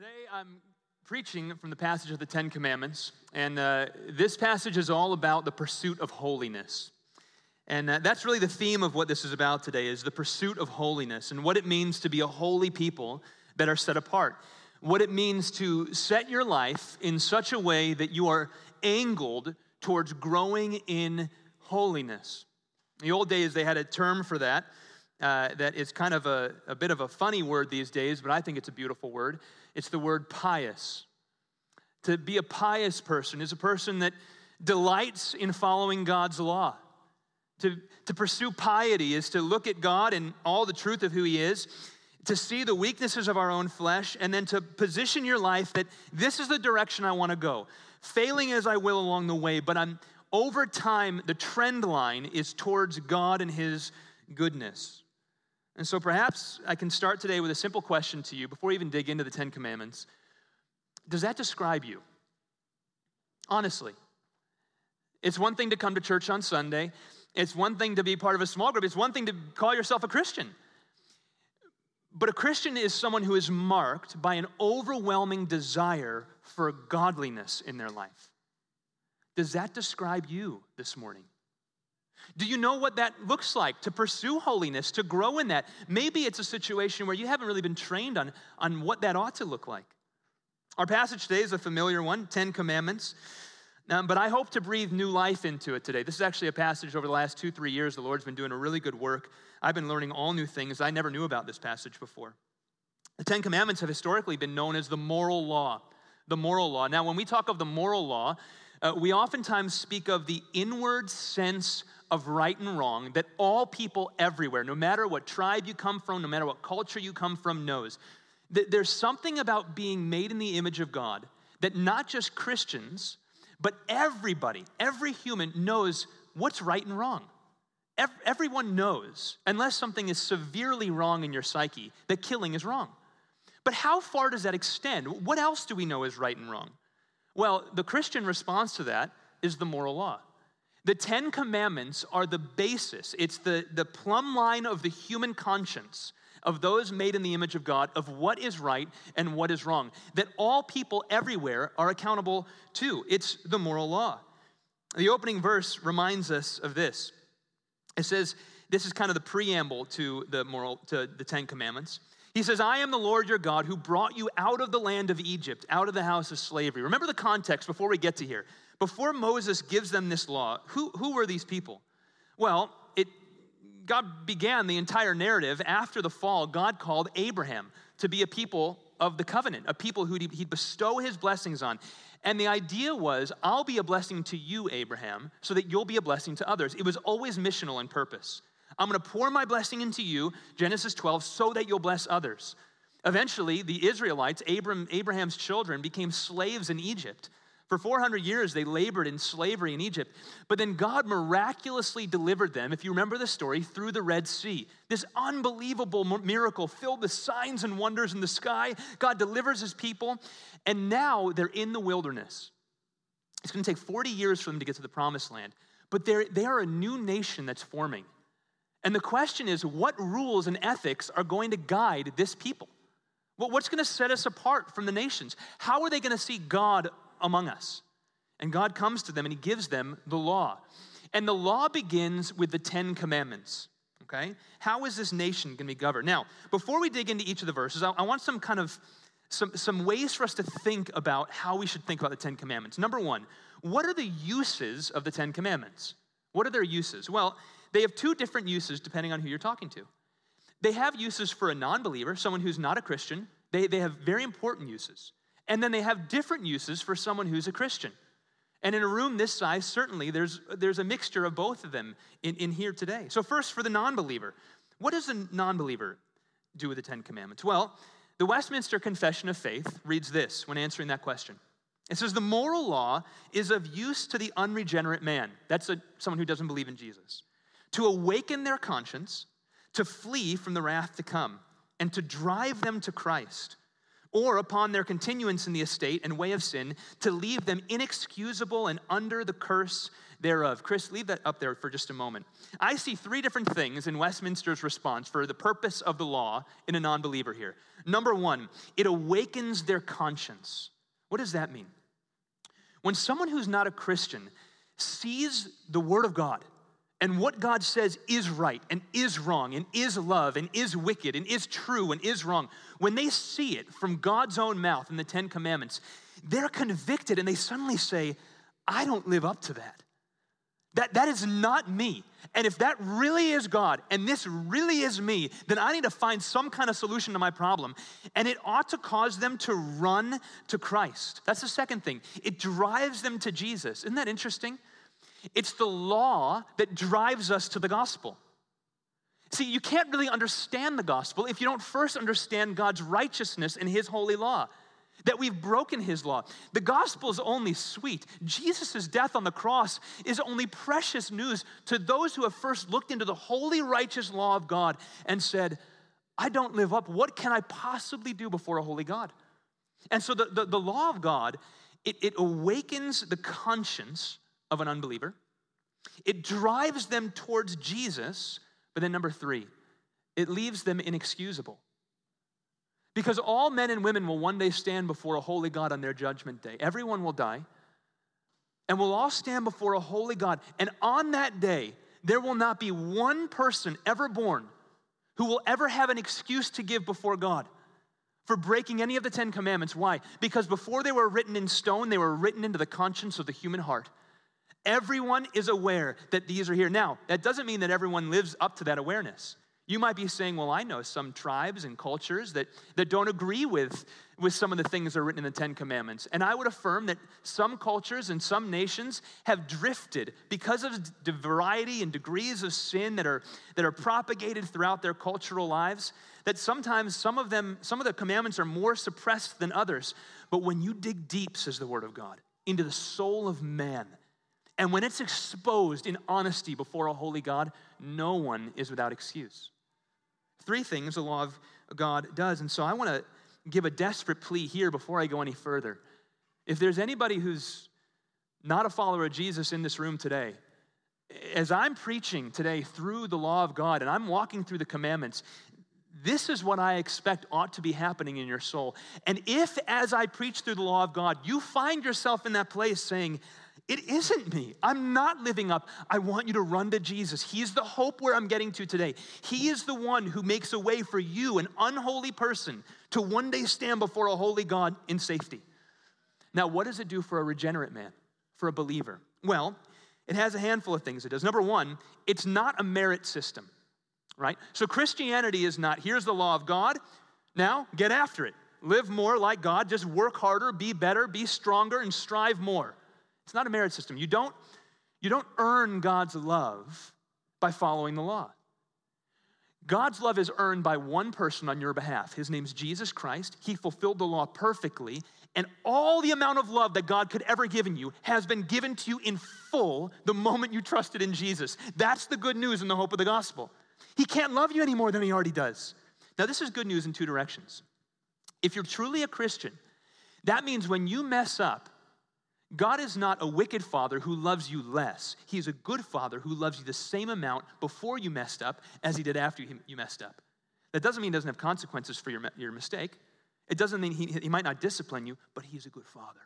Today I'm preaching from the passage of the Ten Commandments, and uh, this passage is all about the pursuit of holiness. And uh, that's really the theme of what this is about today is the pursuit of holiness and what it means to be a holy people that are set apart. What it means to set your life in such a way that you are angled towards growing in holiness. In the old days, they had a term for that. Uh, that is kind of a, a bit of a funny word these days, but I think it's a beautiful word. It's the word pious. To be a pious person is a person that delights in following God's law. To, to pursue piety is to look at God and all the truth of who He is, to see the weaknesses of our own flesh, and then to position your life that this is the direction I want to go. Failing as I will along the way, but I'm over time, the trend line is towards God and His goodness. And so perhaps I can start today with a simple question to you before we even dig into the Ten Commandments. Does that describe you? Honestly. It's one thing to come to church on Sunday, it's one thing to be part of a small group, it's one thing to call yourself a Christian. But a Christian is someone who is marked by an overwhelming desire for godliness in their life. Does that describe you this morning? Do you know what that looks like to pursue holiness, to grow in that? Maybe it's a situation where you haven't really been trained on, on what that ought to look like. Our passage today is a familiar one Ten Commandments. Um, but I hope to breathe new life into it today. This is actually a passage over the last two, three years. The Lord's been doing a really good work. I've been learning all new things. I never knew about this passage before. The Ten Commandments have historically been known as the moral law. The moral law. Now, when we talk of the moral law, uh, we oftentimes speak of the inward sense of right and wrong that all people everywhere, no matter what tribe you come from, no matter what culture you come from, knows. That there's something about being made in the image of God that not just Christians, but everybody, every human knows what's right and wrong. Everyone knows, unless something is severely wrong in your psyche, that killing is wrong. But how far does that extend? What else do we know is right and wrong? Well, the Christian response to that is the moral law. The Ten Commandments are the basis, it's the, the plumb line of the human conscience of those made in the image of God of what is right and what is wrong, that all people everywhere are accountable to. It's the moral law. The opening verse reminds us of this. It says, this is kind of the preamble to the moral to the 10 commandments. He says, I am the Lord your God who brought you out of the land of Egypt, out of the house of slavery. Remember the context before we get to here. Before Moses gives them this law, who, who were these people? Well, it, God began the entire narrative after the fall. God called Abraham to be a people of the covenant, a people who he'd bestow his blessings on. And the idea was, I'll be a blessing to you, Abraham, so that you'll be a blessing to others. It was always missional in purpose. I'm going to pour my blessing into you, Genesis 12, so that you'll bless others. Eventually, the Israelites, Abram, Abraham's children, became slaves in Egypt. For 400 years, they labored in slavery in Egypt. But then God miraculously delivered them, if you remember the story, through the Red Sea. This unbelievable miracle filled with signs and wonders in the sky. God delivers his people, and now they're in the wilderness. It's going to take 40 years for them to get to the promised land, but they're, they are a new nation that's forming. And the question is what rules and ethics are going to guide this people? Well, what's going to set us apart from the nations? How are they going to see God among us. And God comes to them and He gives them the law. And the law begins with the Ten Commandments. Okay? How is this nation going to be governed? Now, before we dig into each of the verses, I, I want some kind of some, some ways for us to think about how we should think about the Ten Commandments. Number one, what are the uses of the Ten Commandments? What are their uses? Well, they have two different uses depending on who you're talking to. They have uses for a non believer, someone who's not a Christian. They, they have very important uses. And then they have different uses for someone who's a Christian. And in a room this size, certainly there's, there's a mixture of both of them in, in here today. So, first, for the non believer, what does a non believer do with the Ten Commandments? Well, the Westminster Confession of Faith reads this when answering that question. It says, The moral law is of use to the unregenerate man. That's a, someone who doesn't believe in Jesus. To awaken their conscience, to flee from the wrath to come, and to drive them to Christ or upon their continuance in the estate and way of sin, to leave them inexcusable and under the curse thereof. Chris, leave that up there for just a moment. I see three different things in Westminster's response for the purpose of the law in a non believer here. Number one, it awakens their conscience. What does that mean? When someone who's not a Christian sees the Word of God, and what God says is right and is wrong and is love and is wicked and is true and is wrong, when they see it from God's own mouth in the Ten Commandments, they're convicted and they suddenly say, I don't live up to that. That, that is not me. And if that really is God and this really is me, then I need to find some kind of solution to my problem. And it ought to cause them to run to Christ. That's the second thing. It drives them to Jesus. Isn't that interesting? It's the law that drives us to the gospel. See, you can't really understand the gospel if you don't first understand God's righteousness and his holy law that we've broken his law. The gospel is only sweet. Jesus' death on the cross is only precious news to those who have first looked into the holy, righteous law of God and said, I don't live up. What can I possibly do before a holy God? And so the, the, the law of God, it, it awakens the conscience of an unbeliever, it drives them towards Jesus, but then number three, it leaves them inexcusable. Because all men and women will one day stand before a holy God on their judgment day. Everyone will die. And we'll all stand before a holy God. And on that day, there will not be one person ever born who will ever have an excuse to give before God for breaking any of the Ten Commandments. Why? Because before they were written in stone, they were written into the conscience of the human heart. Everyone is aware that these are here. Now, that doesn't mean that everyone lives up to that awareness. You might be saying, well, I know some tribes and cultures that, that don't agree with, with some of the things that are written in the Ten Commandments. And I would affirm that some cultures and some nations have drifted because of the variety and degrees of sin that are, that are propagated throughout their cultural lives, that sometimes some of them, some of the commandments are more suppressed than others. But when you dig deep, says the Word of God, into the soul of man, and when it's exposed in honesty before a holy God, no one is without excuse. Three things the law of God does. And so I want to give a desperate plea here before I go any further. If there's anybody who's not a follower of Jesus in this room today, as I'm preaching today through the law of God and I'm walking through the commandments, this is what I expect ought to be happening in your soul. And if, as I preach through the law of God, you find yourself in that place saying, it isn't me. I'm not living up. I want you to run to Jesus. He's the hope where I'm getting to today. He is the one who makes a way for you, an unholy person, to one day stand before a holy God in safety. Now, what does it do for a regenerate man, for a believer? Well, it has a handful of things it does. Number one, it's not a merit system, right? So Christianity is not here's the law of God, now get after it. Live more like God, just work harder, be better, be stronger, and strive more. It's not a merit system. You don't, you don't earn God's love by following the law. God's love is earned by one person on your behalf. His name's Jesus Christ. He fulfilled the law perfectly, and all the amount of love that God could ever given you has been given to you in full the moment you trusted in Jesus. That's the good news and the hope of the gospel. He can't love you any more than he already does. Now, this is good news in two directions. If you're truly a Christian, that means when you mess up, God is not a wicked father who loves you less. He is a good father who loves you the same amount before you messed up as he did after you messed up. That doesn't mean he doesn't have consequences for your, your mistake. It doesn't mean he, he might not discipline you, but he's a good father.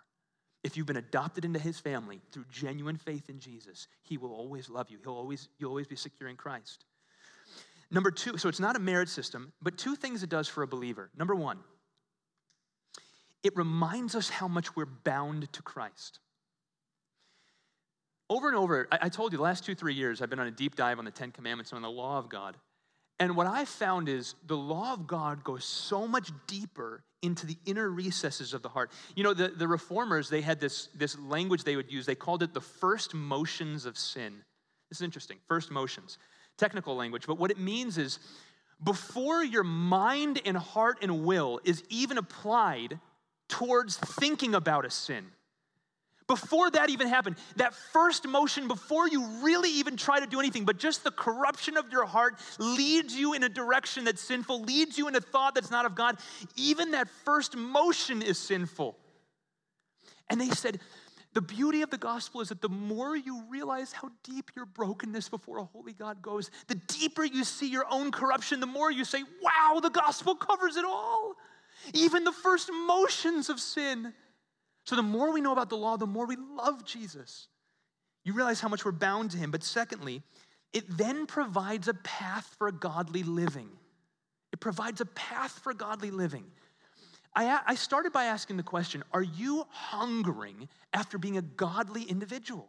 If you've been adopted into his family through genuine faith in Jesus, he will always love you. He'll always, you'll always be secure in Christ. Number two, so it's not a merit system, but two things it does for a believer. Number one, it reminds us how much we're bound to Christ. Over and over, I, told you the last two, three years, I've been on a deep dive on the Ten Commandments and on the law of God. And what I found is the law of God goes so much deeper into the inner recesses of the heart. You know, the, the reformers, they had this, this language they would use. They called it the first motions of sin. This is interesting, first motions. Technical language, but what it means is before your mind and heart and will is even applied towards thinking about a sin, Before that even happened, that first motion, before you really even try to do anything, but just the corruption of your heart leads you in a direction that's sinful, leads you in a thought that's not of God, even that first motion is sinful. And they said, the beauty of the gospel is that the more you realize how deep your brokenness before a holy God goes, the deeper you see your own corruption, the more you say, wow, the gospel covers it all. Even the first motions of sin. So the more we know about the law, the more we love Jesus. You realize how much we're bound to him. But secondly, it then provides a path for godly living. It provides a path for godly living. I, I started by asking the question Are you hungering after being a godly individual?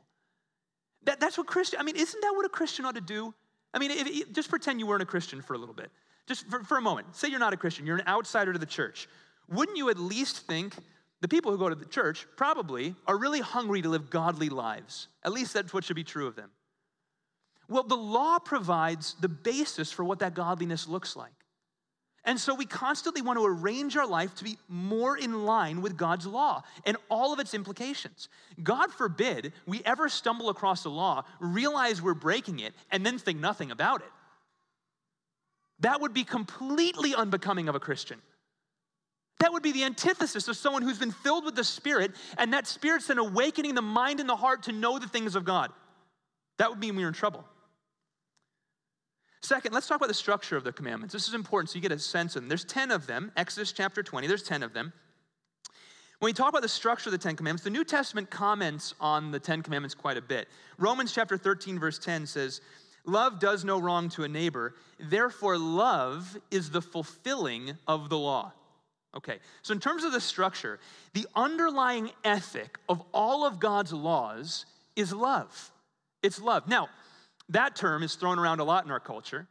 That, that's what Christian, I mean, isn't that what a Christian ought to do? I mean, if, just pretend you weren't a Christian for a little bit. Just for, for a moment. Say you're not a Christian, you're an outsider to the church. Wouldn't you at least think the people who go to the church probably are really hungry to live godly lives? At least that's what should be true of them. Well, the law provides the basis for what that godliness looks like. And so we constantly want to arrange our life to be more in line with God's law and all of its implications. God forbid we ever stumble across the law, realize we're breaking it, and then think nothing about it. That would be completely unbecoming of a Christian. That would be the antithesis of someone who's been filled with the Spirit, and that Spirit's then awakening the mind and the heart to know the things of God. That would mean we're in trouble. Second, let's talk about the structure of the commandments. This is important so you get a sense of them. There's 10 of them, Exodus chapter 20, there's 10 of them. When we talk about the structure of the Ten Commandments, the New Testament comments on the Ten Commandments quite a bit. Romans chapter 13, verse 10 says, Love does no wrong to a neighbor, therefore, love is the fulfilling of the law. Okay, so in terms of the structure, the underlying ethic of all of God's laws is love. It's love. Now, that term is thrown around a lot in our culture.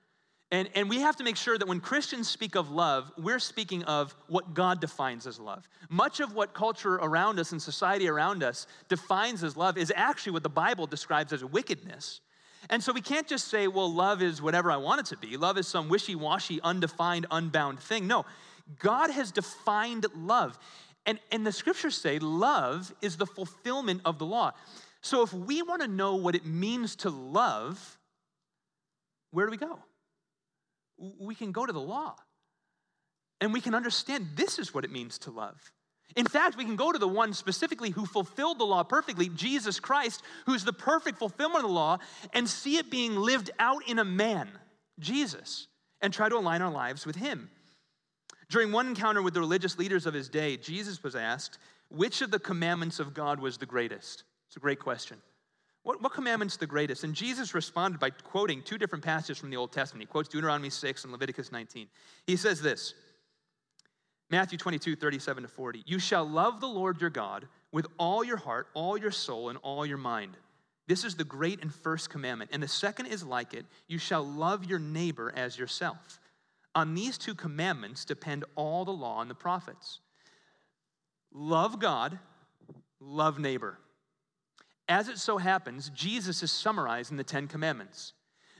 And, and we have to make sure that when Christians speak of love, we're speaking of what God defines as love. Much of what culture around us and society around us defines as love is actually what the Bible describes as wickedness. And so we can't just say, well, love is whatever I want it to be. Love is some wishy washy, undefined, unbound thing. No, God has defined love. And, and the scriptures say love is the fulfillment of the law. So if we want to know what it means to love, where do we go? We can go to the law. And we can understand this is what it means to love. In fact, we can go to the one specifically who fulfilled the law perfectly, Jesus Christ, who's the perfect fulfillment of the law, and see it being lived out in a man, Jesus, and try to align our lives with him. During one encounter with the religious leaders of his day, Jesus was asked, which of the commandments of God was the greatest? It's a great question. What, what commandment's the greatest? And Jesus responded by quoting two different passages from the Old Testament. He quotes Deuteronomy 6 and Leviticus 19. He says this Matthew 22, 37 to 40. You shall love the Lord your God with all your heart, all your soul, and all your mind. This is the great and first commandment. And the second is like it you shall love your neighbor as yourself. On these two commandments depend all the law and the prophets. Love God, love neighbor. As it so happens, Jesus is summarized in the Ten Commandments.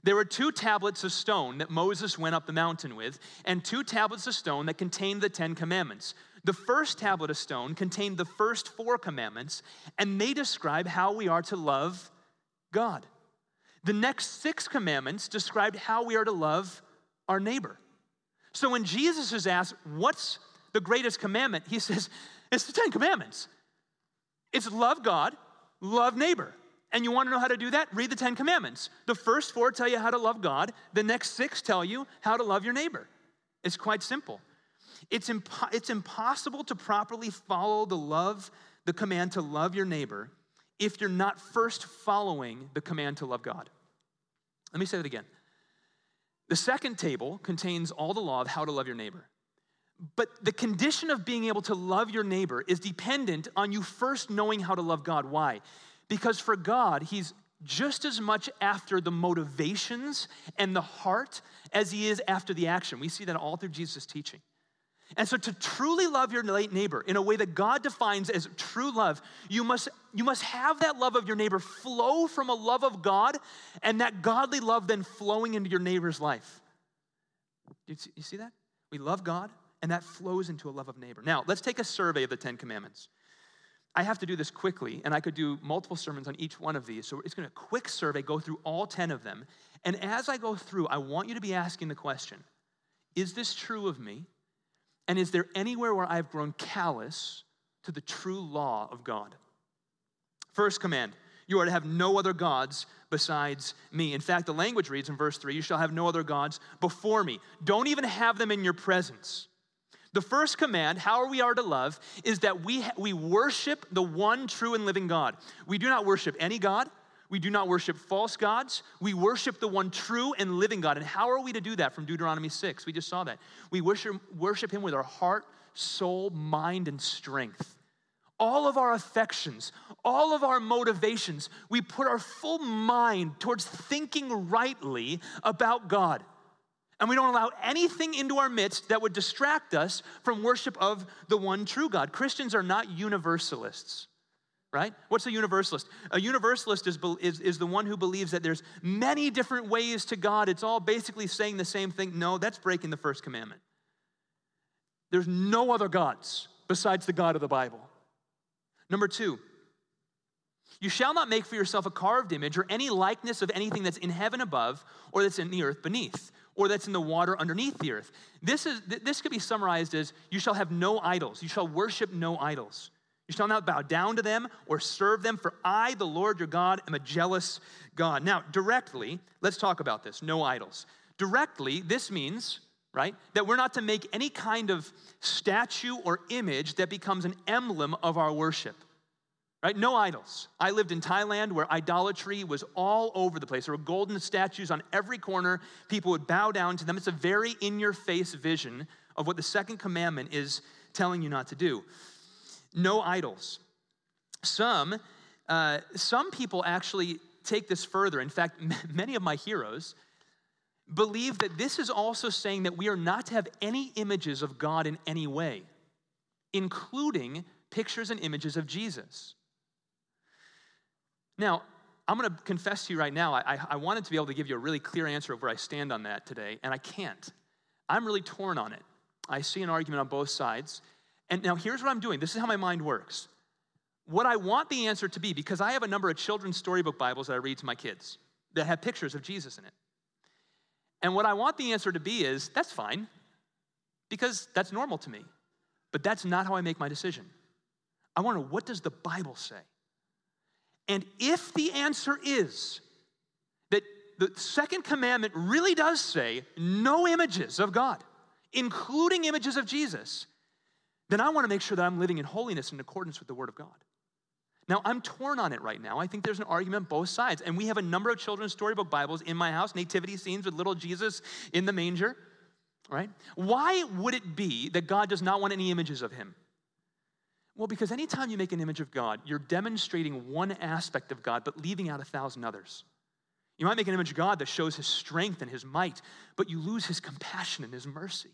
There were two tablets of stone that Moses went up the mountain with, and two tablets of stone that contained the Ten Commandments. The first tablet of stone contained the first four commandments, and they describe how we are to love God. The next six commandments described how we are to love our neighbor. So when Jesus is asked, What's the greatest commandment? He says, It's the Ten Commandments. It's love God, love neighbor. And you want to know how to do that? Read the Ten Commandments. The first four tell you how to love God, the next six tell you how to love your neighbor. It's quite simple. It's, impo- it's impossible to properly follow the love, the command to love your neighbor, if you're not first following the command to love God. Let me say that again. The second table contains all the law of how to love your neighbor. But the condition of being able to love your neighbor is dependent on you first knowing how to love God. Why? Because for God, He's just as much after the motivations and the heart as He is after the action. We see that all through Jesus' teaching. And so, to truly love your late neighbor in a way that God defines as true love, you must, you must have that love of your neighbor flow from a love of God, and that godly love then flowing into your neighbor's life. You see that? We love God, and that flows into a love of neighbor. Now, let's take a survey of the Ten Commandments. I have to do this quickly, and I could do multiple sermons on each one of these. So it's going to quick survey, go through all 10 of them. And as I go through, I want you to be asking the question Is this true of me? And is there anywhere where I've grown callous to the true law of God? First command you are to have no other gods besides me. In fact, the language reads in verse 3 You shall have no other gods before me. Don't even have them in your presence. The first command, how are we are to love, is that we, we worship the one true and living God. We do not worship any God. We do not worship false gods. We worship the one true and living God. And how are we to do that from Deuteronomy 6? We just saw that. We worship, worship Him with our heart, soul, mind, and strength. All of our affections, all of our motivations, we put our full mind towards thinking rightly about God. And we don't allow anything into our midst that would distract us from worship of the one true God. Christians are not universalists, right? What's a universalist? A universalist is, is, is the one who believes that there's many different ways to God. It's all basically saying the same thing. No, that's breaking the first commandment. There's no other gods besides the God of the Bible. Number two, you shall not make for yourself a carved image or any likeness of anything that's in heaven above or that's in the earth beneath or that's in the water underneath the earth. This, is, this could be summarized as you shall have no idols. You shall worship no idols. You shall not bow down to them or serve them, for I, the Lord your God, am a jealous God. Now, directly, let's talk about this no idols. Directly, this means, right, that we're not to make any kind of statue or image that becomes an emblem of our worship right? No idols. I lived in Thailand where idolatry was all over the place. There were golden statues on every corner. People would bow down to them. It's a very in your face vision of what the second commandment is telling you not to do. No idols. Some, uh, some people actually take this further. In fact, many of my heroes believe that this is also saying that we are not to have any images of God in any way, including pictures and images of Jesus. Now, I'm going to confess to you right now, I, I wanted to be able to give you a really clear answer of where I stand on that today, and I can't. I'm really torn on it. I see an argument on both sides. And now here's what I'm doing this is how my mind works. What I want the answer to be, because I have a number of children's storybook Bibles that I read to my kids that have pictures of Jesus in it. And what I want the answer to be is that's fine, because that's normal to me. But that's not how I make my decision. I want to know what does the Bible say? And if the answer is that the second commandment really does say no images of God, including images of Jesus, then I want to make sure that I'm living in holiness in accordance with the Word of God. Now, I'm torn on it right now. I think there's an argument both sides. And we have a number of children's storybook Bibles in my house, nativity scenes with little Jesus in the manger, right? Why would it be that God does not want any images of him? Well, because anytime you make an image of God, you're demonstrating one aspect of God, but leaving out a thousand others. You might make an image of God that shows his strength and his might, but you lose his compassion and his mercy.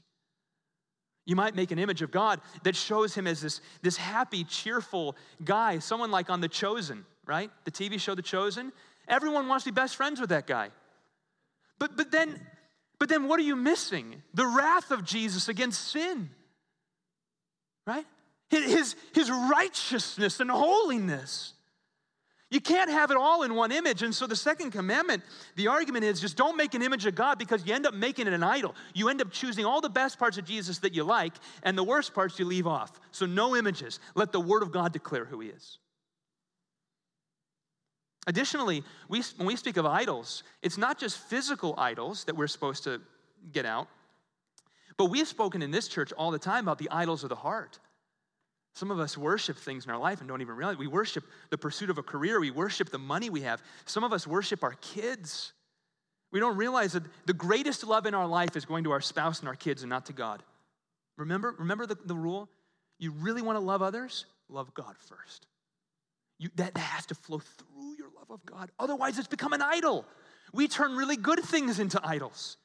You might make an image of God that shows him as this, this happy, cheerful guy, someone like on The Chosen, right? The TV show The Chosen. Everyone wants to be best friends with that guy. But, but, then, but then what are you missing? The wrath of Jesus against sin, right? His, his righteousness and holiness. You can't have it all in one image. And so the second commandment, the argument is just don't make an image of God because you end up making it an idol. You end up choosing all the best parts of Jesus that you like and the worst parts you leave off. So no images. Let the word of God declare who he is. Additionally, we, when we speak of idols, it's not just physical idols that we're supposed to get out, but we've spoken in this church all the time about the idols of the heart. Some of us worship things in our life and don't even realize. We worship the pursuit of a career, we worship the money we have. Some of us worship our kids. We don't realize that the greatest love in our life is going to our spouse and our kids and not to God. Remember, remember the, the rule? You really want to love others? Love God first. You, that, that has to flow through your love of God. Otherwise, it's become an idol. We turn really good things into idols.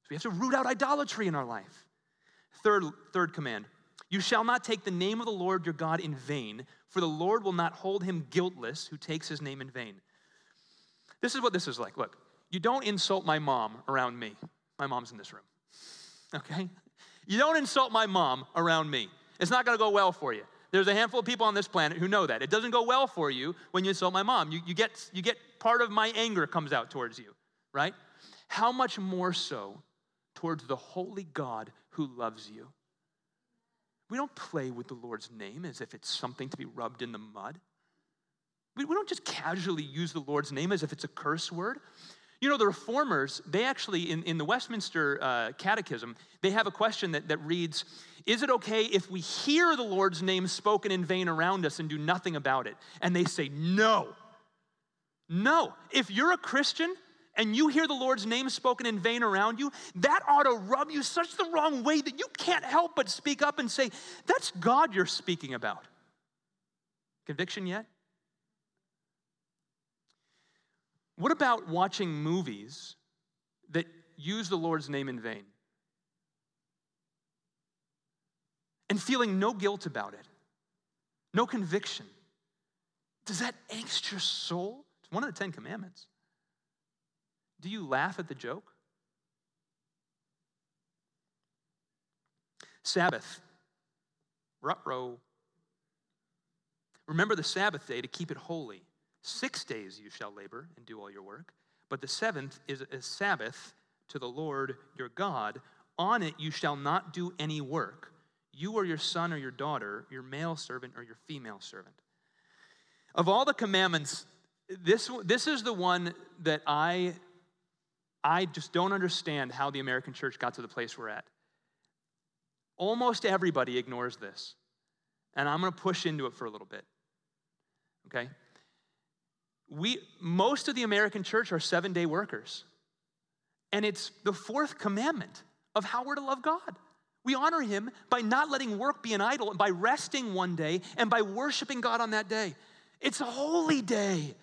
So we have to root out idolatry in our life. Third, third command you shall not take the name of the Lord your God in vain, for the Lord will not hold him guiltless who takes his name in vain. This is what this is like. Look, you don't insult my mom around me. My mom's in this room. Okay? You don't insult my mom around me. It's not going to go well for you There's a handful of people on this planet who know that. It doesn't go well for you when you insult my mom. You, you, get, you get part of my anger comes out towards you, right? How much more so towards the holy God who loves you? We don't play with the Lord's name as if it's something to be rubbed in the mud. We, we don't just casually use the Lord's name as if it's a curse word. You know, the reformers, they actually, in, in the Westminster uh, Catechism, they have a question that, that reads Is it okay if we hear the Lord's name spoken in vain around us and do nothing about it? And they say, No. No. If you're a Christian, and you hear the Lord's name spoken in vain around you, that ought to rub you such the wrong way that you can't help but speak up and say, That's God you're speaking about. Conviction yet? What about watching movies that use the Lord's name in vain and feeling no guilt about it, no conviction? Does that angst your soul? It's one of the Ten Commandments. Do you laugh at the joke? Sabbath. Rutro. Remember the Sabbath day to keep it holy. Six days you shall labor and do all your work, but the seventh is a Sabbath to the Lord your God. On it you shall not do any work, you or your son or your daughter, your male servant or your female servant. Of all the commandments, this, this is the one that I I just don't understand how the American church got to the place we're at. Almost everybody ignores this. And I'm going to push into it for a little bit. Okay? We most of the American church are 7-day workers. And it's the fourth commandment of how we're to love God. We honor him by not letting work be an idol and by resting one day and by worshiping God on that day. It's a holy day.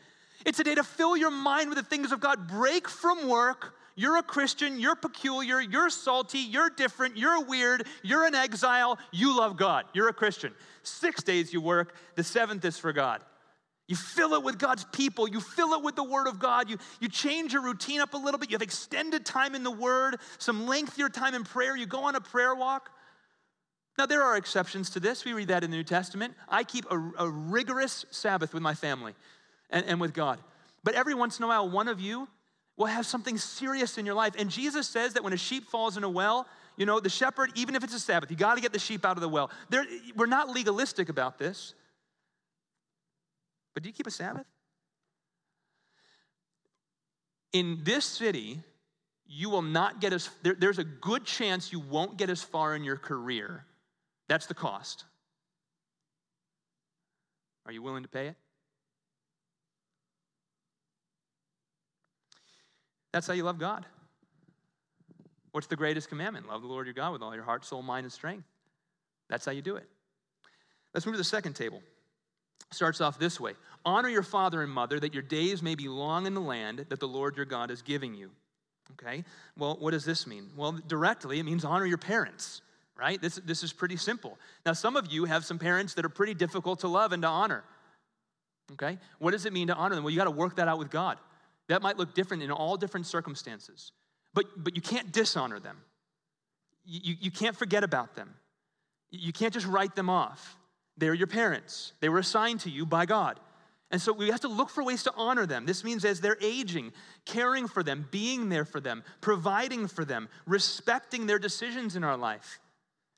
It's a day to fill your mind with the things of God. Break from work. You're a Christian, you're peculiar, you're salty, you're different, you're weird, you're an exile, you love God, you're a Christian. Six days you work, the seventh is for God. You fill it with God's people. You fill it with the Word of God. You, you change your routine up a little bit. You have extended time in the Word, some lengthier time in prayer. You go on a prayer walk. Now, there are exceptions to this. We read that in the New Testament. I keep a, a rigorous Sabbath with my family and, and with God. But every once in a while, one of you will have something serious in your life. And Jesus says that when a sheep falls in a well, you know, the shepherd, even if it's a Sabbath, you got to get the sheep out of the well. There, we're not legalistic about this. But do you keep a Sabbath? In this city, you will not get as, there, there's a good chance you won't get as far in your career. That's the cost. Are you willing to pay it? That's how you love God. What's the greatest commandment? Love the Lord your God with all your heart, soul, mind, and strength. That's how you do it. Let's move to the second table. Starts off this way Honor your father and mother, that your days may be long in the land that the Lord your God is giving you. Okay? Well, what does this mean? Well, directly, it means honor your parents, right? This, this is pretty simple. Now, some of you have some parents that are pretty difficult to love and to honor. Okay? What does it mean to honor them? Well, you got to work that out with God. That might look different in all different circumstances. But, but you can't dishonor them. You, you can't forget about them. You can't just write them off. They're your parents, they were assigned to you by God. And so we have to look for ways to honor them. This means as they're aging, caring for them, being there for them, providing for them, respecting their decisions in our life.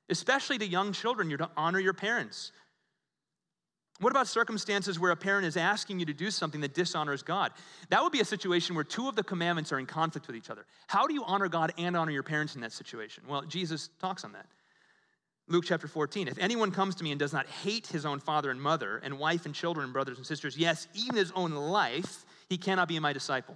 Especially to young children, you're to honor your parents. What about circumstances where a parent is asking you to do something that dishonors God? That would be a situation where two of the commandments are in conflict with each other. How do you honor God and honor your parents in that situation? Well, Jesus talks on that. Luke chapter 14. If anyone comes to me and does not hate his own father and mother, and wife and children and brothers and sisters, yes, even his own life, he cannot be my disciple.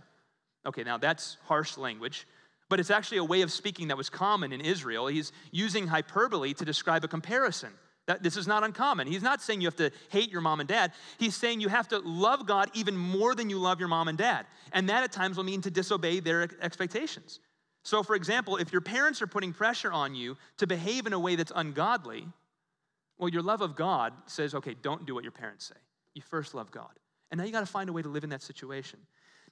Okay, now that's harsh language, but it's actually a way of speaking that was common in Israel. He's using hyperbole to describe a comparison. That, this is not uncommon. He's not saying you have to hate your mom and dad. He's saying you have to love God even more than you love your mom and dad. And that at times will mean to disobey their expectations. So, for example, if your parents are putting pressure on you to behave in a way that's ungodly, well, your love of God says, okay, don't do what your parents say. You first love God. And now you got to find a way to live in that situation.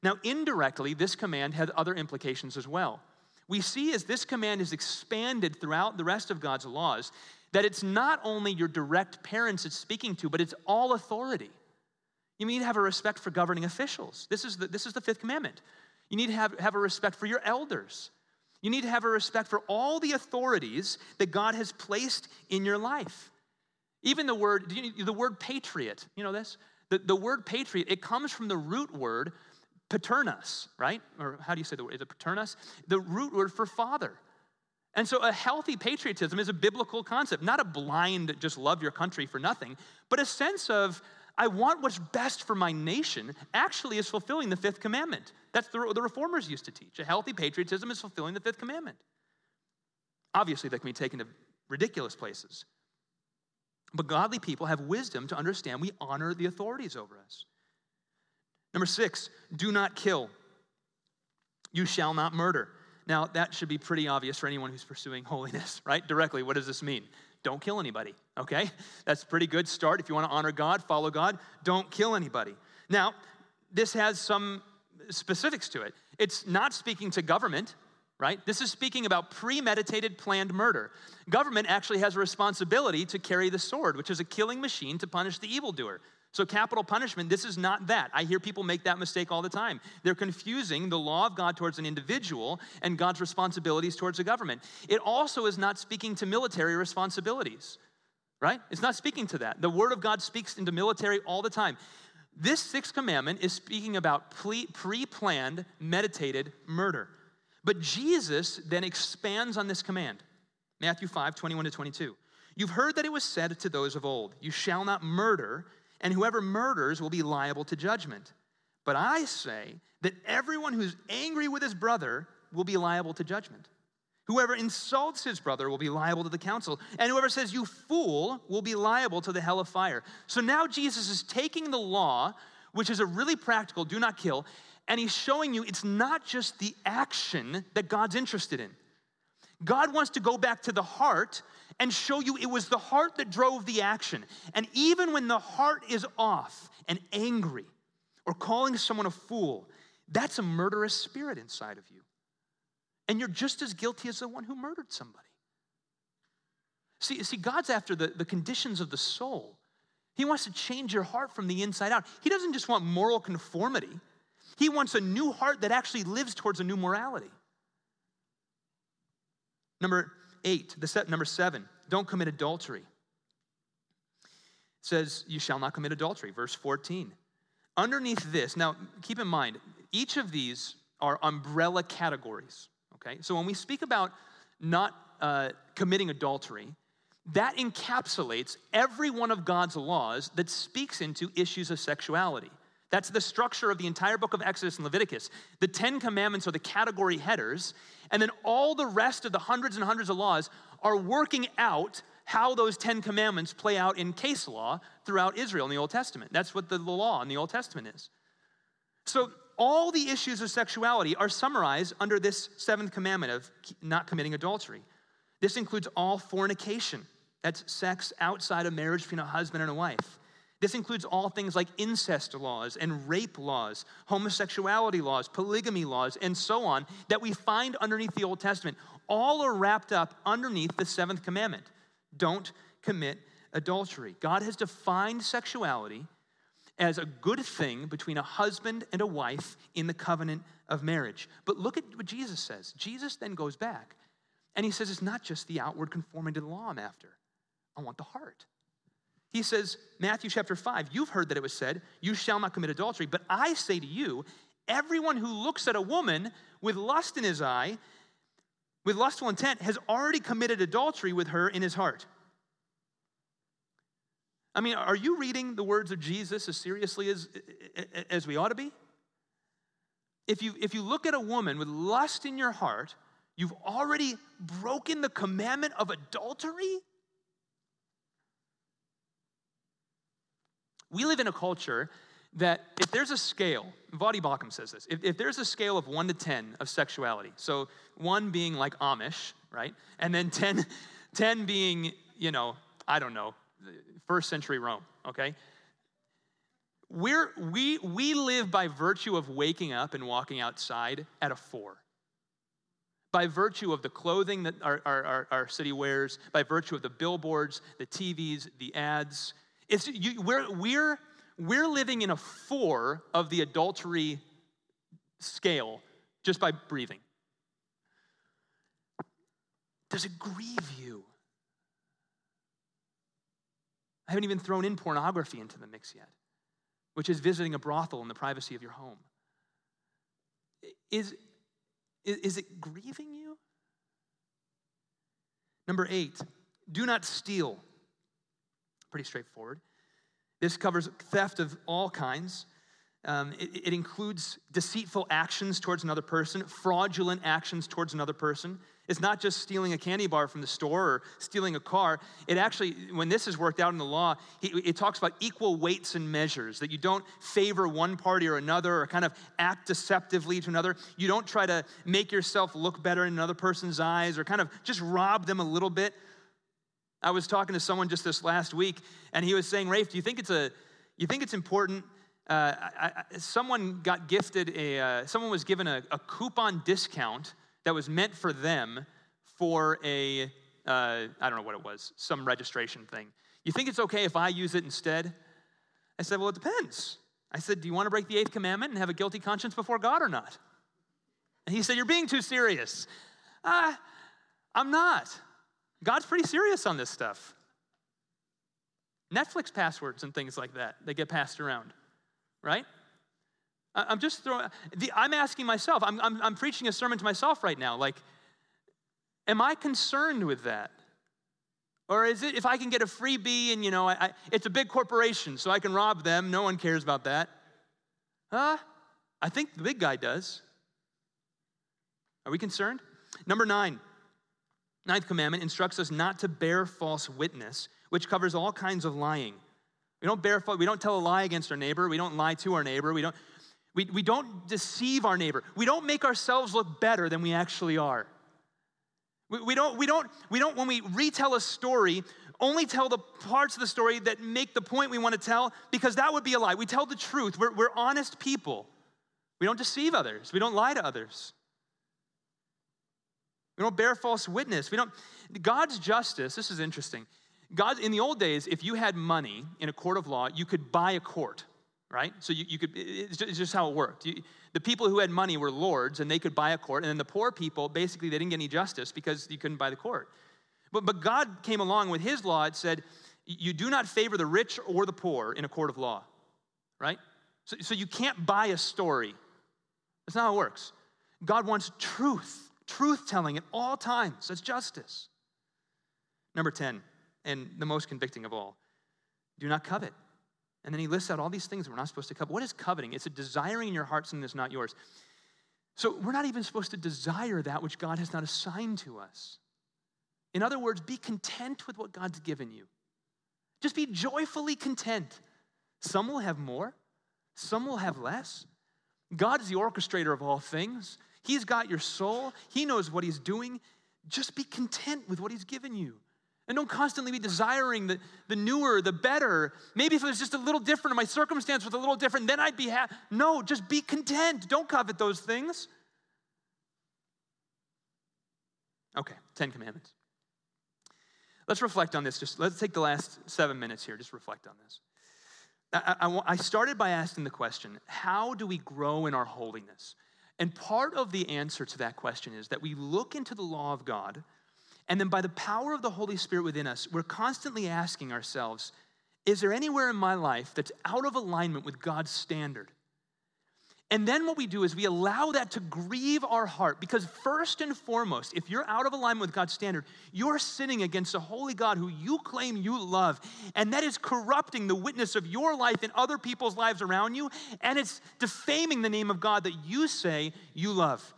Now, indirectly, this command had other implications as well. We see as this command is expanded throughout the rest of God's laws that it's not only your direct parents it's speaking to, but it's all authority. You need to have a respect for governing officials. This is the, this is the fifth commandment. You need to have, have a respect for your elders. You need to have a respect for all the authorities that God has placed in your life. Even the word, the word patriot, you know this? The, the word patriot, it comes from the root word paternus, right? Or how do you say the word? Is it paternus? The root word for father. And so a healthy patriotism is a biblical concept, not a blind just love your country for nothing, but a sense of I want what's best for my nation actually is fulfilling the fifth commandment. That's the, the reformers used to teach. A healthy patriotism is fulfilling the fifth commandment. Obviously, that can be taken to ridiculous places. But godly people have wisdom to understand we honor the authorities over us. Number six, do not kill. You shall not murder. Now, that should be pretty obvious for anyone who's pursuing holiness, right? Directly, what does this mean? Don't kill anybody, okay? That's a pretty good start. If you want to honor God, follow God, don't kill anybody. Now, this has some specifics to it. It's not speaking to government, right? This is speaking about premeditated, planned murder. Government actually has a responsibility to carry the sword, which is a killing machine to punish the evildoer. So, capital punishment, this is not that. I hear people make that mistake all the time. They're confusing the law of God towards an individual and God's responsibilities towards the government. It also is not speaking to military responsibilities, right? It's not speaking to that. The Word of God speaks into military all the time. This sixth commandment is speaking about pre planned, meditated murder. But Jesus then expands on this command Matthew 5 21 to 22. You've heard that it was said to those of old, You shall not murder and whoever murders will be liable to judgment. But I say that everyone who's angry with his brother will be liable to judgment. Whoever insults his brother will be liable to the council, and whoever says, You fool, will be liable to the hell of fire. So now Jesus is taking the law, which is a really practical do not kill, and he's showing you it's not just the action that God's interested in. God wants to go back to the heart and show you it was the heart that drove the action. And even when the heart is off and angry or calling someone a fool, that's a murderous spirit inside of you. And you're just as guilty as the one who murdered somebody. See, see God's after the, the conditions of the soul. He wants to change your heart from the inside out. He doesn't just want moral conformity, He wants a new heart that actually lives towards a new morality. Number eight, the set, number seven, don't commit adultery. It says, You shall not commit adultery, verse 14. Underneath this, now keep in mind, each of these are umbrella categories, okay? So when we speak about not uh, committing adultery, that encapsulates every one of God's laws that speaks into issues of sexuality. That's the structure of the entire book of Exodus and Leviticus. The Ten Commandments are the category headers, and then all the rest of the hundreds and hundreds of laws are working out how those Ten Commandments play out in case law throughout Israel in the Old Testament. That's what the law in the Old Testament is. So, all the issues of sexuality are summarized under this seventh commandment of not committing adultery. This includes all fornication, that's sex outside of marriage between a husband and a wife. This includes all things like incest laws and rape laws, homosexuality laws, polygamy laws, and so on that we find underneath the Old Testament. All are wrapped up underneath the seventh commandment don't commit adultery. God has defined sexuality as a good thing between a husband and a wife in the covenant of marriage. But look at what Jesus says. Jesus then goes back and he says, It's not just the outward conforming to the law I'm after, I want the heart. He says, Matthew chapter 5, you've heard that it was said, You shall not commit adultery. But I say to you, everyone who looks at a woman with lust in his eye, with lustful intent, has already committed adultery with her in his heart. I mean, are you reading the words of Jesus as seriously as, as we ought to be? If you, if you look at a woman with lust in your heart, you've already broken the commandment of adultery? We live in a culture that if there's a scale, Voddie Baucham says this, if, if, there's a scale of one to 10 of sexuality, so one being like Amish, right? And then 10, 10 being, you know, I don't know, first century Rome, okay? We're, we, we live by virtue of waking up and walking outside at a four. by virtue of the clothing that our, our, our, our city wears, by virtue of the billboards, the TVs, the ads. It's, you, we're, we're, we're living in a four of the adultery scale just by breathing. Does it grieve you? I haven't even thrown in pornography into the mix yet, which is visiting a brothel in the privacy of your home. Is, is it grieving you? Number eight, do not steal. Pretty straightforward. This covers theft of all kinds. Um, it, it includes deceitful actions towards another person, fraudulent actions towards another person. It's not just stealing a candy bar from the store or stealing a car. It actually, when this is worked out in the law, it talks about equal weights and measures, that you don't favor one party or another or kind of act deceptively to another. You don't try to make yourself look better in another person's eyes or kind of just rob them a little bit. I was talking to someone just this last week, and he was saying, Raef, do you think it's, a, you think it's important? Uh, I, I, someone got gifted a, uh, someone was given a, a coupon discount that was meant for them for a uh, I don't know what it was, some registration thing. You think it's okay if I use it instead? I said, Well, it depends. I said, Do you want to break the eighth commandment and have a guilty conscience before God or not? And he said, You're being too serious. Uh, I'm not. God's pretty serious on this stuff. Netflix passwords and things like that, they get passed around, right? I'm just throwing, I'm asking myself, I'm, I'm, I'm preaching a sermon to myself right now. Like, am I concerned with that? Or is it if I can get a freebie and, you know, I, I, it's a big corporation, so I can rob them, no one cares about that? Huh? I think the big guy does. Are we concerned? Number nine, ninth commandment instructs us not to bear false witness, which covers all kinds of lying. We don't bear, we don't tell a lie against our neighbor. We don't lie to our neighbor. We don't, we, we don't deceive our neighbor. We don't make ourselves look better than we actually are. We, we, don't, we, don't, we don't, when we retell a story, only tell the parts of the story that make the point we want to tell because that would be a lie. We tell the truth. We're, we're honest people. We don't deceive others, we don't lie to others. We don't bear false witness. We don't, God's justice, this is interesting. God, in the old days, if you had money in a court of law, you could buy a court right? So you, you could, it's just how it worked. You, the people who had money were lords and they could buy a court, and then the poor people, basically, they didn't get any justice because you couldn't buy the court. But, but God came along with his law, it said, you do not favor the rich or the poor in a court of law, right? So, so you can't buy a story. That's not how it works. God wants truth, truth telling at all times. That's justice. Number 10, and the most convicting of all do not covet. And then he lists out all these things we're not supposed to covet. What is coveting? It's a desiring in your heart something that's not yours. So we're not even supposed to desire that which God has not assigned to us. In other words, be content with what God's given you. Just be joyfully content. Some will have more, some will have less. God is the orchestrator of all things. He's got your soul, He knows what He's doing. Just be content with what He's given you. And don't constantly be desiring the, the newer, the better. Maybe if it was just a little different, my circumstance was a little different, then I'd be happy. No, just be content. Don't covet those things. Okay, Ten Commandments. Let's reflect on this. Just let's take the last seven minutes here. Just reflect on this. I, I, I started by asking the question how do we grow in our holiness? And part of the answer to that question is that we look into the law of God and then by the power of the Holy Spirit within us, we're constantly asking ourselves, is there anywhere in my life that's out of alignment with God's standard? And then what we do is we allow that to grieve our heart because, first and foremost, if you're out of alignment with God's standard, you're sinning against a holy God who you claim you love. And that is corrupting the witness of your life and other people's lives around you. And it's defaming the name of God that you say you love.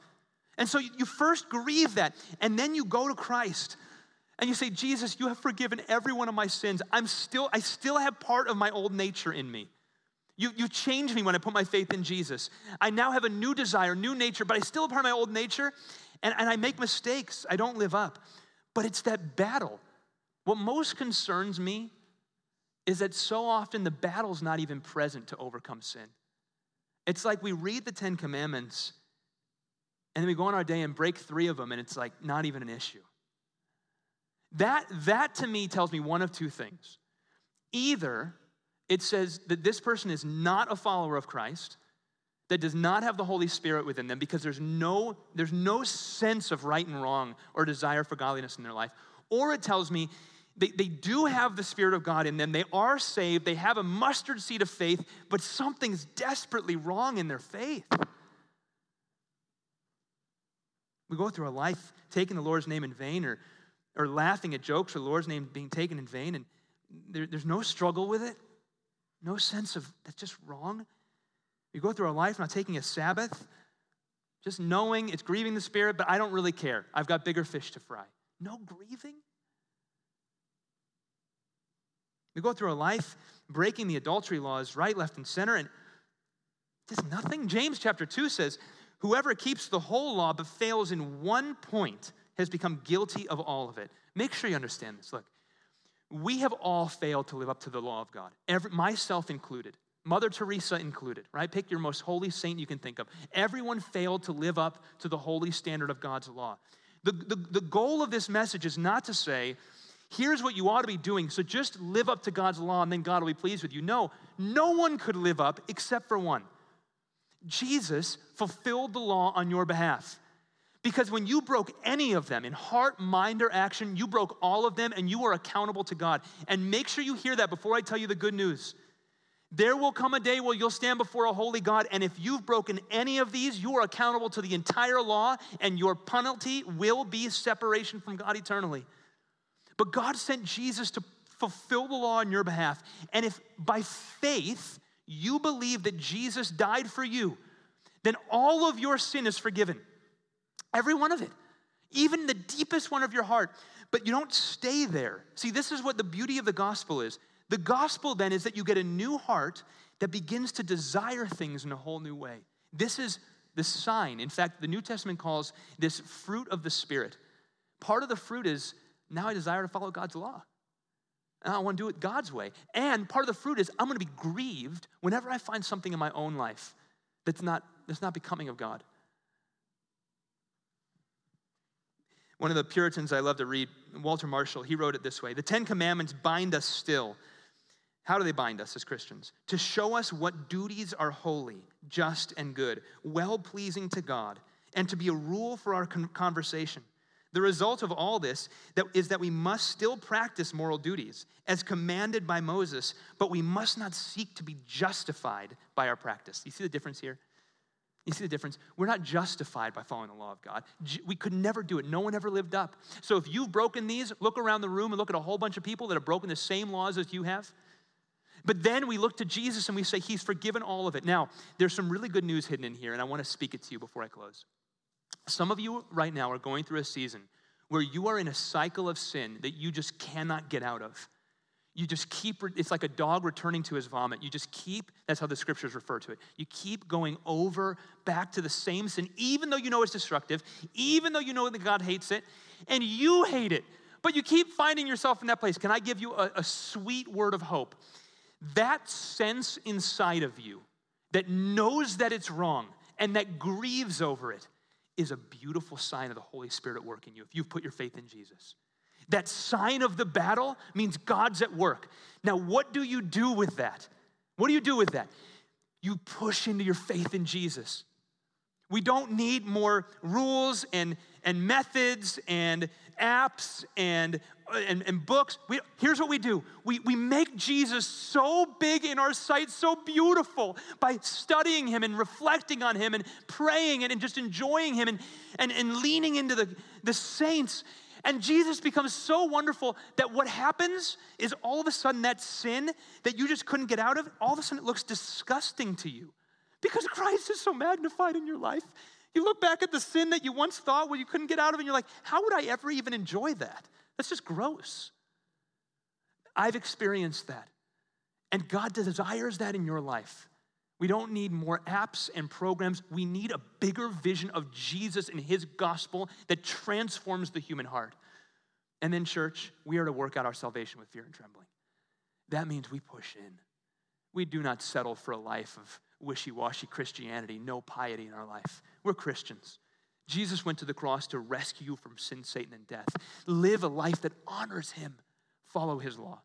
And so you first grieve that, and then you go to Christ and you say, Jesus, you have forgiven every one of my sins. I'm still, I still have part of my old nature in me. You, you changed me when I put my faith in Jesus. I now have a new desire, new nature, but I still have part of my old nature, and, and I make mistakes. I don't live up. But it's that battle. What most concerns me is that so often the battle's not even present to overcome sin. It's like we read the Ten Commandments And then we go on our day and break three of them, and it's like not even an issue. That, that to me tells me one of two things. Either it says that this person is not a follower of Christ, that does not have the Holy Spirit within them because there's no, there's no sense of right and wrong or desire for godliness in their life. Or it tells me they, they do have the Spirit of God in them. They are saved. They have a mustard seed of faith, but something's desperately wrong in their faith. We go through a life taking the Lord's name in vain or, or laughing at jokes or the Lord's name being taken in vain, and there, there's no struggle with it, no sense of that's just wrong. We go through our life not taking a Sabbath, just knowing it's grieving the Spirit, but I don't really care. I've got bigger fish to fry. No grieving? We go through our life breaking the adultery laws right, left, and center, and just nothing. James chapter 2 says, Whoever keeps the whole law but fails in one point has become guilty of all of it. Make sure you understand this. Look, we have all failed to live up to the law of God, Every, myself included. Mother Teresa included, right? Pick your most holy saint you can think of. Everyone failed to live up to the holy standard of God's law. The, the, the goal of this message is not to say, here's what you ought to be doing, so just live up to God's law and then God will be pleased with you. No, no one could live up except for one. Jesus fulfilled the law on your behalf. Because when you broke any of them in heart, mind, or action, you broke all of them and you are accountable to God. And make sure you hear that before I tell you the good news. There will come a day where you'll stand before a holy God, and if you've broken any of these, you are accountable to the entire law, and your penalty will be separation from God eternally. But God sent Jesus to fulfill the law on your behalf. And if by faith you believe that Jesus died for you, then all of your sin is forgiven. Every one of it, even the deepest one of your heart. But you don't stay there. See, this is what the beauty of the gospel is. The gospel then is that you get a new heart that begins to desire things in a whole new way. This is the sign. In fact, the New Testament calls this fruit of the Spirit. Part of the fruit is now I desire to follow God's law. And I want to do it God's way. And part of the fruit is I'm going to be grieved whenever I find something in my own life that's not, that's not becoming of God. One of the Puritans I love to read, Walter Marshall, he wrote it this way The Ten Commandments bind us still. How do they bind us as Christians? To show us what duties are holy, just, and good, well pleasing to God, and to be a rule for our conversation. The result of all this is that we must still practice moral duties as commanded by Moses, but we must not seek to be justified by our practice. You see the difference here? You see the difference? We're not justified by following the law of God. We could never do it. No one ever lived up. So if you've broken these, look around the room and look at a whole bunch of people that have broken the same laws as you have. But then we look to Jesus and we say, He's forgiven all of it. Now, there's some really good news hidden in here, and I want to speak it to you before I close. Some of you right now are going through a season where you are in a cycle of sin that you just cannot get out of. You just keep, it's like a dog returning to his vomit. You just keep, that's how the scriptures refer to it. You keep going over back to the same sin, even though you know it's destructive, even though you know that God hates it, and you hate it. But you keep finding yourself in that place. Can I give you a, a sweet word of hope? That sense inside of you that knows that it's wrong and that grieves over it is a beautiful sign of the Holy Spirit at work in you if you've put your faith in Jesus. That sign of the battle means God's at work. Now, what do you do with that? What do you do with that? You push into your faith in Jesus. We don't need more rules and, and methods and apps and, and, and books. We, here's what we do we, we make Jesus so big in our sight, so beautiful by studying him and reflecting on him and praying and, and just enjoying him and, and, and leaning into the, the saints. And Jesus becomes so wonderful that what happens is all of a sudden that sin that you just couldn't get out of, all of a sudden it looks disgusting to you because Christ is so magnified in your life. You look back at the sin that you once thought well you couldn't get out of, and you're like, how would I ever even enjoy that? That's just gross. I've experienced that. And God desires that in your life. We don't need more apps and programs. We need a bigger vision of Jesus and his gospel that transforms the human heart. And then, church, we are to work out our salvation with fear and trembling. That means we push in. We do not settle for a life of wishy washy Christianity, no piety in our life. We're Christians. Jesus went to the cross to rescue you from sin, Satan, and death. Live a life that honors him. Follow his law.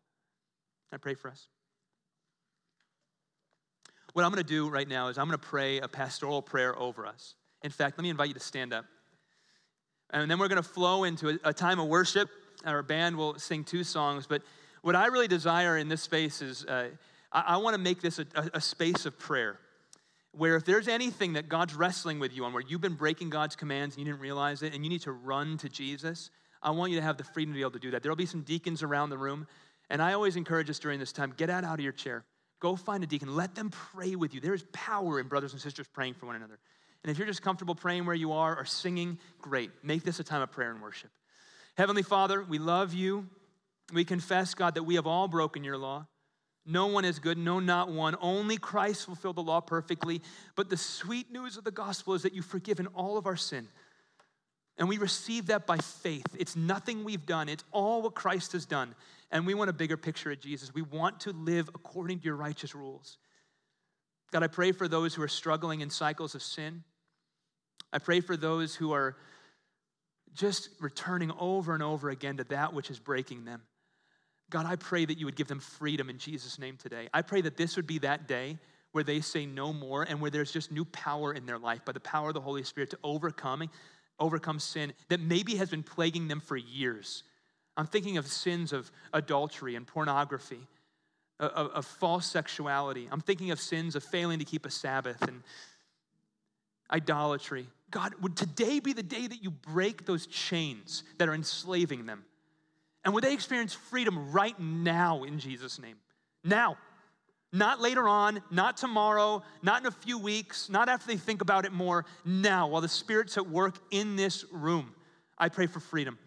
I pray for us? What I'm going to do right now is I'm going to pray a pastoral prayer over us. In fact, let me invite you to stand up. And then we're going to flow into a, time of worship. Our band will sing two songs. But what I really desire in this space is uh, I, I want to make this a, a, a space of prayer where if there's anything that God's wrestling with you on, where you've been breaking God's commands and you didn't realize it, and you need to run to Jesus, I want you to have the freedom to be able to do that. There'll be some deacons around the room, and I always encourage us during this time get out, out of your chair. Go find a deacon. Let them pray with you. There is power in brothers and sisters praying for one another. And if you're just comfortable praying where you are or singing, great. Make this a time of prayer and worship. Heavenly Father, we love you. We confess, God, that we have all broken your law. No one is good, no, not one. Only Christ fulfilled the law perfectly. But the sweet news of the gospel is that you've forgiven all of our sin. And we receive that by faith. It's nothing we've done, it's all what Christ has done. And we want a bigger picture of Jesus. We want to live according to your righteous rules. God, I pray for those who are struggling in cycles of sin. I pray for those who are just returning over and over again to that which is breaking them. God, I pray that you would give them freedom in Jesus' name today. I pray that this would be that day where they say no more and where there's just new power in their life by the power of the Holy Spirit to overcome, overcome sin that maybe has been plaguing them for years. I'm thinking of sins of adultery and pornography, of, of false sexuality. I'm thinking of sins of failing to keep a Sabbath and idolatry. God, would today be the day that you break those chains that are enslaving them? And would they experience freedom right now in Jesus' name? Now. Not later on, not tomorrow, not in a few weeks, not after they think about it more. Now, while the Spirit's at work in this room, I pray for freedom.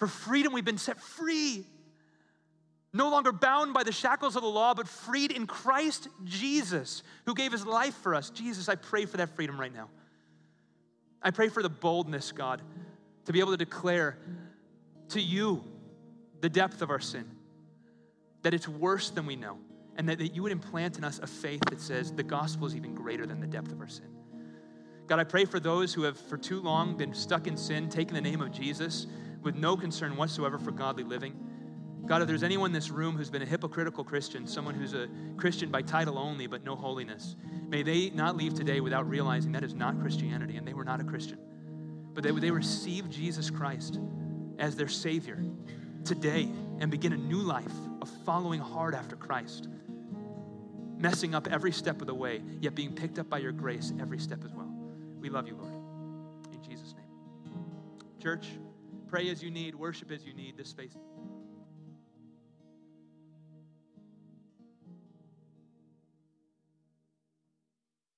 For freedom, we've been set free. No longer bound by the shackles of the law, but freed in Christ Jesus, who gave his life for us. Jesus, I pray for that freedom right now. I pray for the boldness, God, to be able to declare to you the depth of our sin, that it's worse than we know, and that, that you would implant in us a faith that says the gospel is even greater than the depth of our sin. God, I pray for those who have for too long been stuck in sin, taking the name of Jesus with no concern whatsoever for godly living. God, if there's anyone in this room who's been a hypocritical Christian, someone who's a Christian by title only but no holiness, may they not leave today without realizing that is not Christianity and they were not a Christian. But they, they received Jesus Christ as their Savior today and begin a new life of following hard after Christ, messing up every step of the way, yet being picked up by your grace every step as well. We love you, Lord. In Jesus' name. Church, pray as you need, worship as you need. This space.